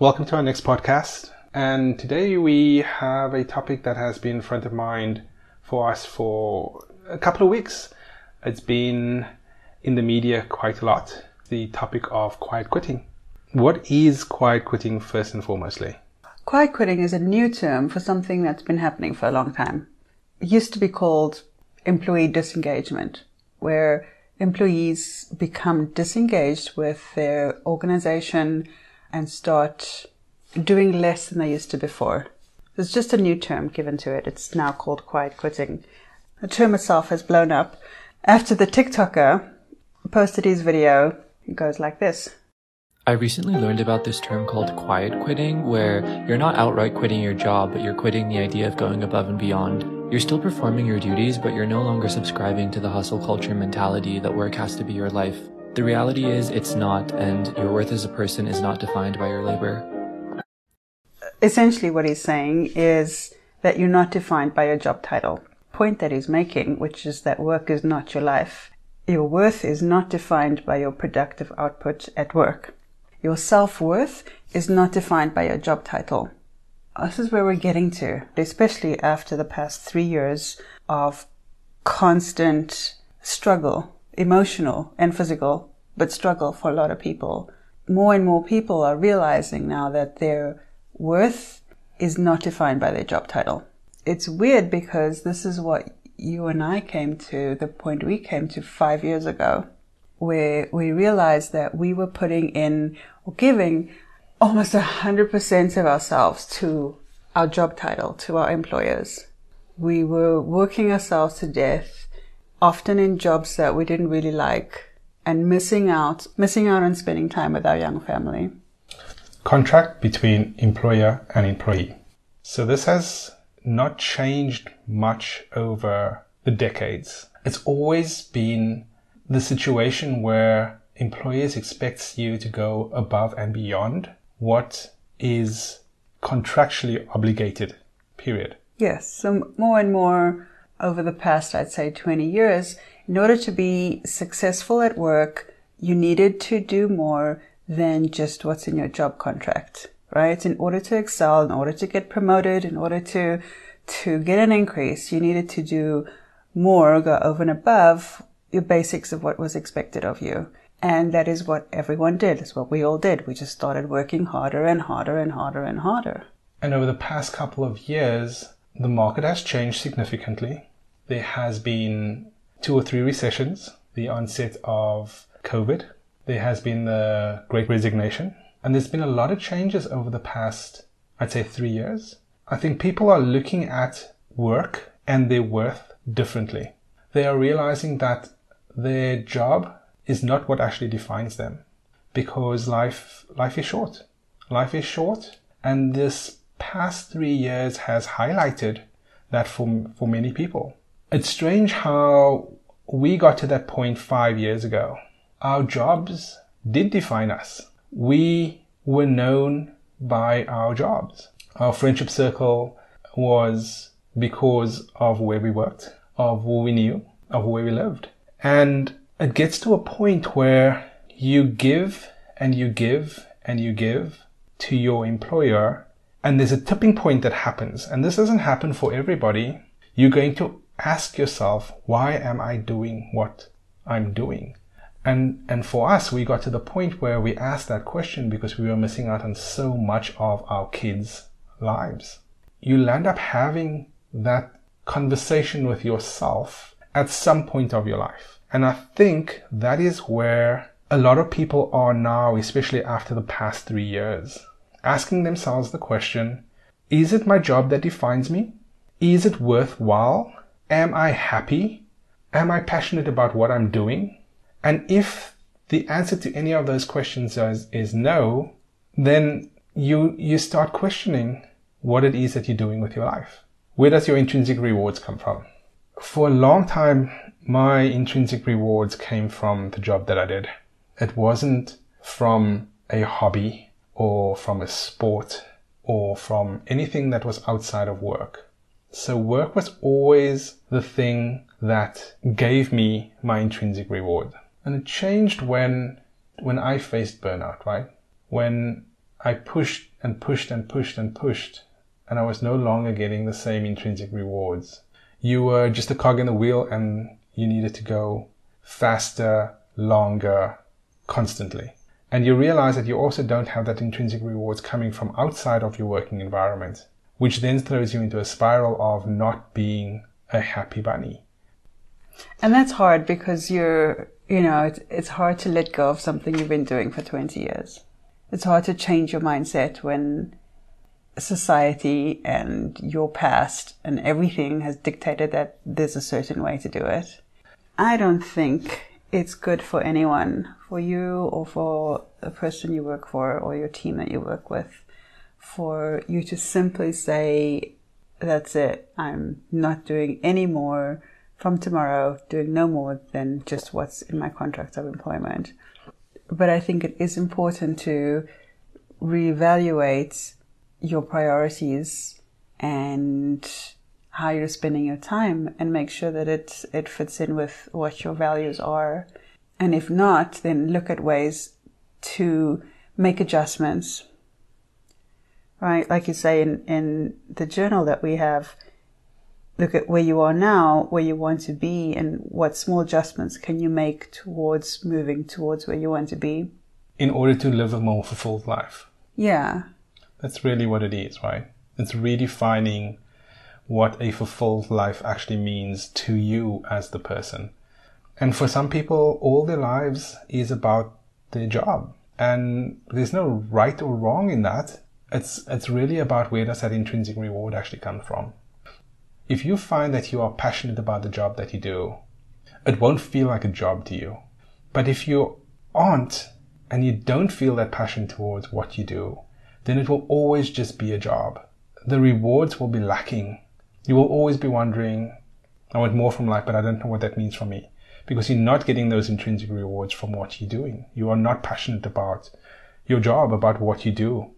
Welcome to our next podcast. And today we have a topic that has been front of mind for us for a couple of weeks. It's been in the media quite a lot. The topic of quiet quitting. What is quiet quitting first and foremostly? Quiet quitting is a new term for something that's been happening for a long time. It used to be called employee disengagement, where employees become disengaged with their organization and start doing less than they used to before. There's just a new term given to it. It's now called quiet quitting. The term itself has blown up after the TikToker posted his video. It goes like this. I recently learned about this term called quiet quitting, where you're not outright quitting your job, but you're quitting the idea of going above and beyond. You're still performing your duties, but you're no longer subscribing to the hustle culture mentality that work has to be your life. The reality is it's not, and your worth as a person is not defined by your labor. Essentially, what he's saying is that you're not defined by your job title. Point that he's making, which is that work is not your life. Your worth is not defined by your productive output at work. Your self worth is not defined by your job title. This is where we're getting to, especially after the past three years of constant struggle emotional and physical, but struggle for a lot of people. More and more people are realizing now that their worth is not defined by their job title. It's weird because this is what you and I came to, the point we came to five years ago, where we realized that we were putting in or giving almost a hundred percent of ourselves to our job title, to our employers. We were working ourselves to death often in jobs that we didn't really like and missing out, missing out on spending time with our young family. Contract between employer and employee. So this has not changed much over the decades. It's always been the situation where employers expects you to go above and beyond what is contractually obligated, period. Yes. So more and more over the past, I'd say 20 years, in order to be successful at work, you needed to do more than just what's in your job contract, right? In order to excel, in order to get promoted, in order to, to get an increase, you needed to do more, go over and above your basics of what was expected of you. And that is what everyone did. It's what we all did. We just started working harder and harder and harder and harder. And over the past couple of years, the market has changed significantly. There has been two or three recessions, the onset of COVID. There has been the great resignation. And there's been a lot of changes over the past, I'd say three years. I think people are looking at work and their worth differently. They are realizing that their job is not what actually defines them because life, life is short. Life is short and this past three years has highlighted that for, for many people. It's strange how we got to that point five years ago. Our jobs did define us. We were known by our jobs. Our friendship circle was because of where we worked, of who we knew, of where we lived. And it gets to a point where you give and you give and you give to your employer and there's a tipping point that happens. And this doesn't happen for everybody. You're going to ask yourself, why am I doing what I'm doing? And, and for us, we got to the point where we asked that question because we were missing out on so much of our kids' lives. You'll end up having that conversation with yourself at some point of your life. And I think that is where a lot of people are now, especially after the past three years asking themselves the question, is it my job that defines me? Is it worthwhile? Am I happy? Am I passionate about what I'm doing? And if the answer to any of those questions is, is no, then you, you start questioning what it is that you're doing with your life. Where does your intrinsic rewards come from? For a long time, my intrinsic rewards came from the job that I did. It wasn't from a hobby or from a sport or from anything that was outside of work. So work was always the thing that gave me my intrinsic reward. And it changed when, when I faced burnout, right? When I pushed and pushed and pushed and pushed, and I was no longer getting the same intrinsic rewards. You were just a cog in the wheel and you needed to go faster, longer, constantly. And you realize that you also don't have that intrinsic rewards coming from outside of your working environment, which then throws you into a spiral of not being a happy bunny. And that's hard because you're, you know, it's, it's hard to let go of something you've been doing for 20 years. It's hard to change your mindset when society and your past and everything has dictated that there's a certain way to do it. I don't think it's good for anyone, for you or for the person you work for or your team that you work with, for you to simply say, that's it. I'm not doing any more from tomorrow, doing no more than just what's in my contract of employment. But I think it is important to reevaluate your priorities and how you're spending your time and make sure that it it fits in with what your values are. And if not, then look at ways to make adjustments. Right? Like you say in, in the journal that we have, look at where you are now, where you want to be, and what small adjustments can you make towards moving towards where you want to be. In order to live a more fulfilled life. Yeah. That's really what it is, right? It's redefining what a fulfilled life actually means to you as the person. And for some people, all their lives is about their job. And there's no right or wrong in that. It's, it's really about where does that intrinsic reward actually come from. If you find that you are passionate about the job that you do, it won't feel like a job to you. But if you aren't and you don't feel that passion towards what you do, then it will always just be a job. The rewards will be lacking you will always be wondering, I want more from life, but I don't know what that means for me. Because you're not getting those intrinsic rewards from what you're doing. You are not passionate about your job, about what you do.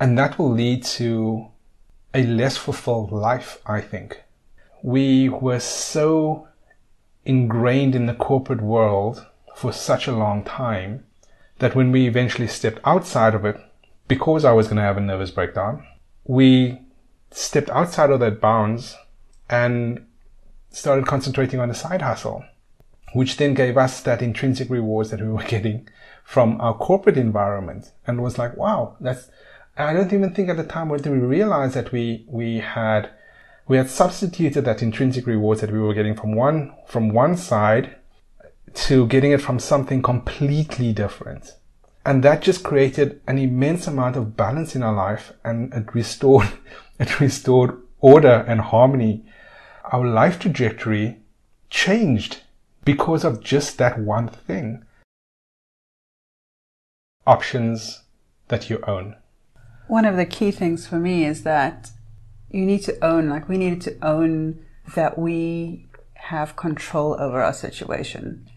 And that will lead to a less fulfilled life, I think. We were so ingrained in the corporate world for such a long time that when we eventually stepped outside of it, because I was going to have a nervous breakdown, we stepped outside of that bounds and started concentrating on a side hustle, which then gave us that intrinsic rewards that we were getting from our corporate environment and was like, wow, that's, I don't even think at the time did we realized that we, we had, we had substituted that intrinsic rewards that we were getting from one, from one side to getting it from something completely different. And that just created an immense amount of balance in our life and it restored it restored order and harmony. Our life trajectory changed because of just that one thing. Options that you own. One of the key things for me is that you need to own, like we needed to own that we have control over our situation.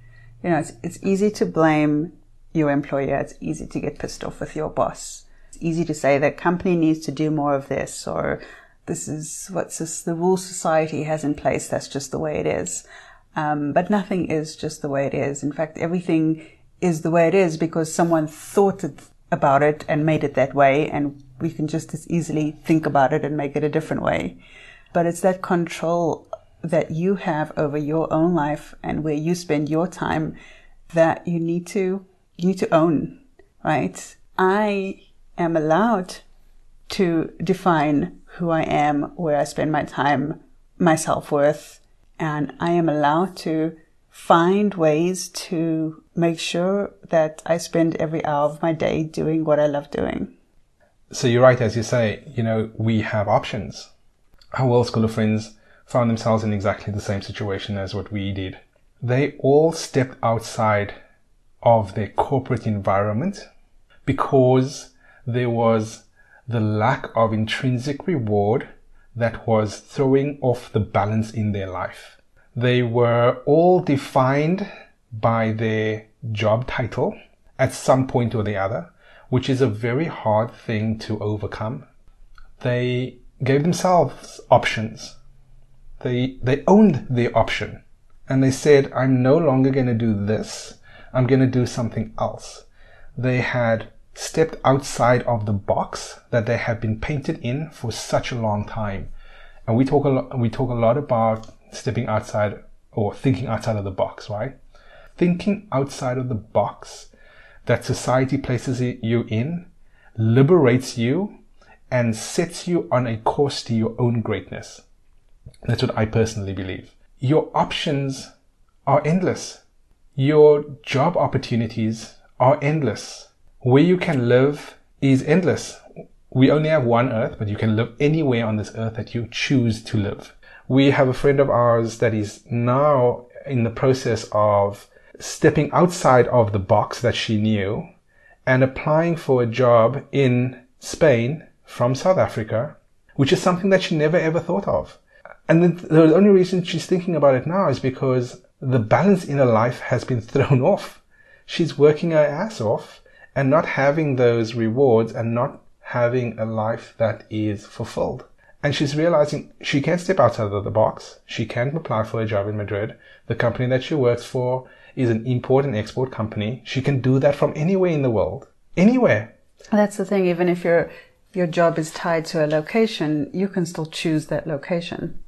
You know, it's, it's easy to blame your employer. It's easy to get pissed off with your boss It's easy to say that company needs to do more of this or this is what the rule society has in place. That's just the way it is. Um, but nothing is just the way it is. In fact, everything is the way it is because someone thought it, about it and made it that way. And we can just as easily think about it and make it a different way. But it's that control that you have over your own life and where you spend your time that you need to, you need to own, right? I am allowed to define who I am, where I spend my time, my self worth, and I am allowed to find ways to make sure that I spend every hour of my day doing what I love doing. So you're right, as you say, you know, we have options. Our World School of Friends found themselves in exactly the same situation as what we did. They all stepped outside of their corporate environment because there was the lack of intrinsic reward that was throwing off the balance in their life. They were all defined by their job title at some point or the other, which is a very hard thing to overcome. They gave themselves options. They, they owned their option and they said, I'm no longer going to do this. I'm going to do something else. They had stepped outside of the box that they had been painted in for such a long time. And we talk a lot, we talk a lot about stepping outside or thinking outside of the box, right? Thinking outside of the box that society places you in liberates you and sets you on a course to your own greatness. That's what I personally believe. Your options are endless. Your job opportunities are endless. Where you can live is endless. We only have one earth, but you can live anywhere on this earth that you choose to live. We have a friend of ours that is now in the process of stepping outside of the box that she knew and applying for a job in Spain from South Africa, which is something that she never ever thought of. And the only reason she's thinking about it now is because the balance in her life has been thrown off. She's working her ass off and not having those rewards and not having a life that is fulfilled. And she's realizing she can step outside of the box. She can apply for a job in Madrid. The company that she works for is an import and export company. She can do that from anywhere in the world. Anywhere. That's the thing. Even if your your job is tied to a location, you can still choose that location.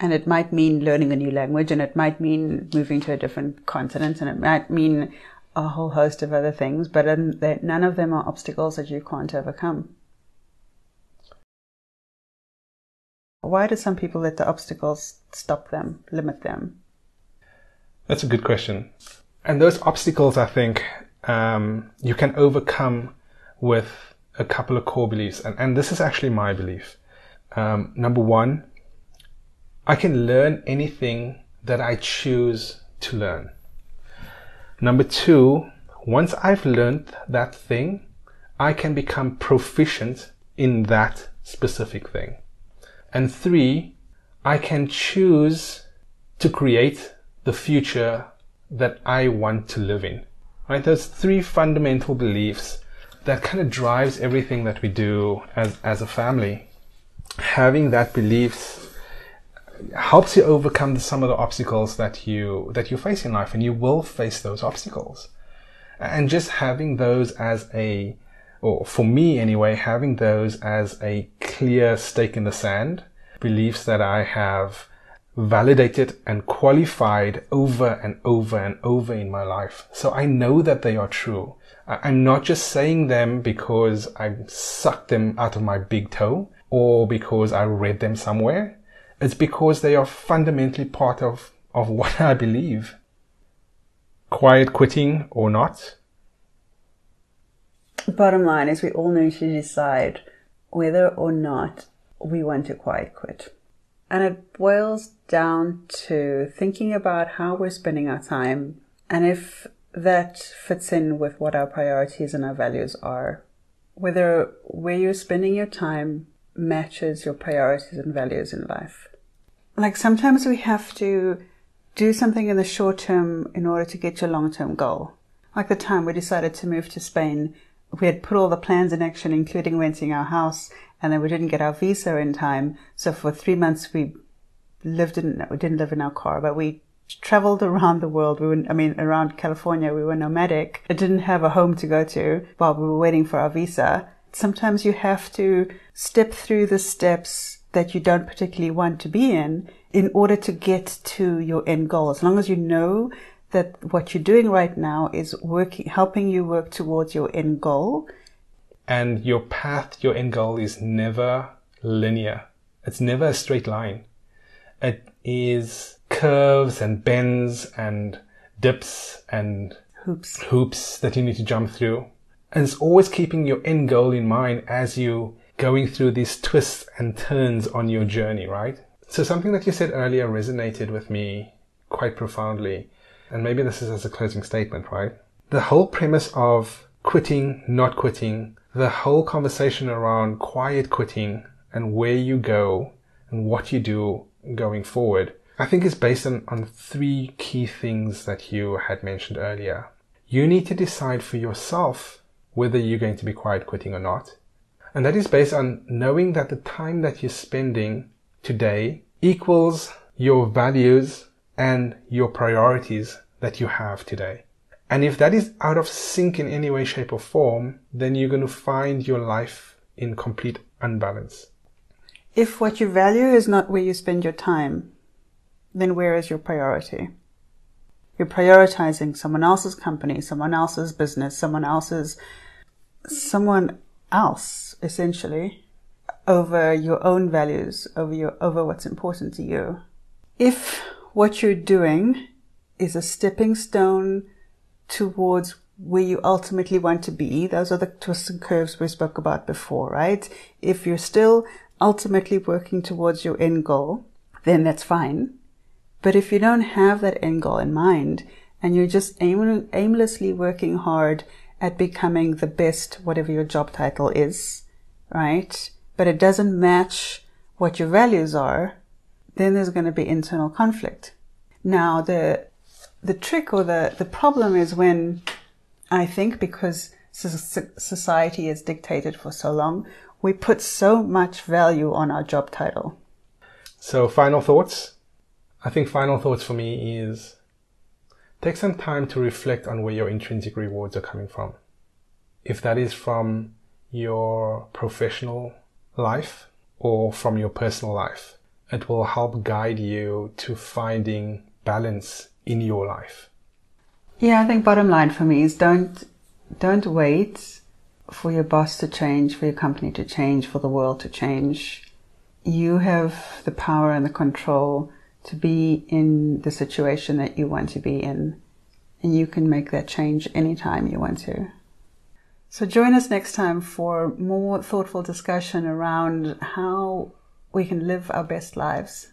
And it might mean learning a new language and it might mean moving to a different continent and it might mean a whole host of other things, but none of them are obstacles that you can't overcome. Why do some people let the obstacles stop them, limit them? That's a good question. And those obstacles, I think, um, you can overcome with a couple of core beliefs. And, and this is actually my belief. Um, number one, I can learn anything that I choose to learn. Number two, once I've learned that thing, I can become proficient in that specific thing. And three, I can choose to create the future that I want to live in. Right? Those three fundamental beliefs that kind of drives everything that we do as, as a family. Having that beliefs helps you overcome some of the obstacles that you that you face in life and you will face those obstacles and just having those as a or for me anyway having those as a clear stake in the sand beliefs that i have validated and qualified over and over and over in my life. So I know that they are true. I'm not just saying them because I sucked them out of my big toe or because I read them somewhere. It's because they are fundamentally part of, of what I believe. Quiet quitting or not. Bottom line is we all need to decide whether or not we want to quiet quit. And it boils down to thinking about how we're spending our time and if that fits in with what our priorities and our values are. Whether where you're spending your time matches your priorities and values in life. Like sometimes we have to do something in the short term in order to get your long term goal. Like the time we decided to move to Spain, we had put all the plans in action, including renting our house, and then we didn't get our visa in time. So for three months we lived in, we didn't live in our car, but we traveled around the world. We were, I mean, around California, we were nomadic. I didn't have a home to go to while we were waiting for our visa. Sometimes you have to step through the steps that you don't particularly want to be in in order to get to your end goal. As long as you know that what you're doing right now is working, helping you work towards your end goal. And your path, your end goal is never linear. It's never a straight line. It is curves and bends and dips and hoops, hoops that you need to jump through. And it's always keeping your end goal in mind as you going through these twists and turns on your journey, right? So something that you said earlier resonated with me quite profoundly. And maybe this is as a closing statement, right? The whole premise of quitting, not quitting, the whole conversation around quiet quitting and where you go and what you do going forward, I think is based on, on three key things that you had mentioned earlier. You need to decide for yourself whether you're going to be quiet quitting or not. And that is based on knowing that the time that you're spending today equals your values and your priorities that you have today. And if that is out of sync in any way, shape, or form, then you're going to find your life in complete unbalance. If what you value is not where you spend your time, then where is your priority? You're prioritizing someone else's company, someone else's business, someone else's, someone else, essentially, over your own values, over your, over what's important to you. If what you're doing is a stepping stone towards where you ultimately want to be, those are the twists and curves we spoke about before, right? If you're still ultimately working towards your end goal, then that's fine. But if you don't have that end goal in mind and you're just aim- aimlessly working hard at becoming the best, whatever your job title is, right? But it doesn't match what your values are, then there's going to be internal conflict. Now, the, the trick or the, the problem is when I think because society is dictated for so long, we put so much value on our job title. So, final thoughts? I think final thoughts for me is take some time to reflect on where your intrinsic rewards are coming from. If that is from your professional life or from your personal life, it will help guide you to finding balance in your life. Yeah, I think bottom line for me is don't don't wait for your boss to change, for your company to change, for the world to change. You have the power and the control to be in the situation that you want to be in. And you can make that change anytime you want to. So join us next time for more thoughtful discussion around how we can live our best lives.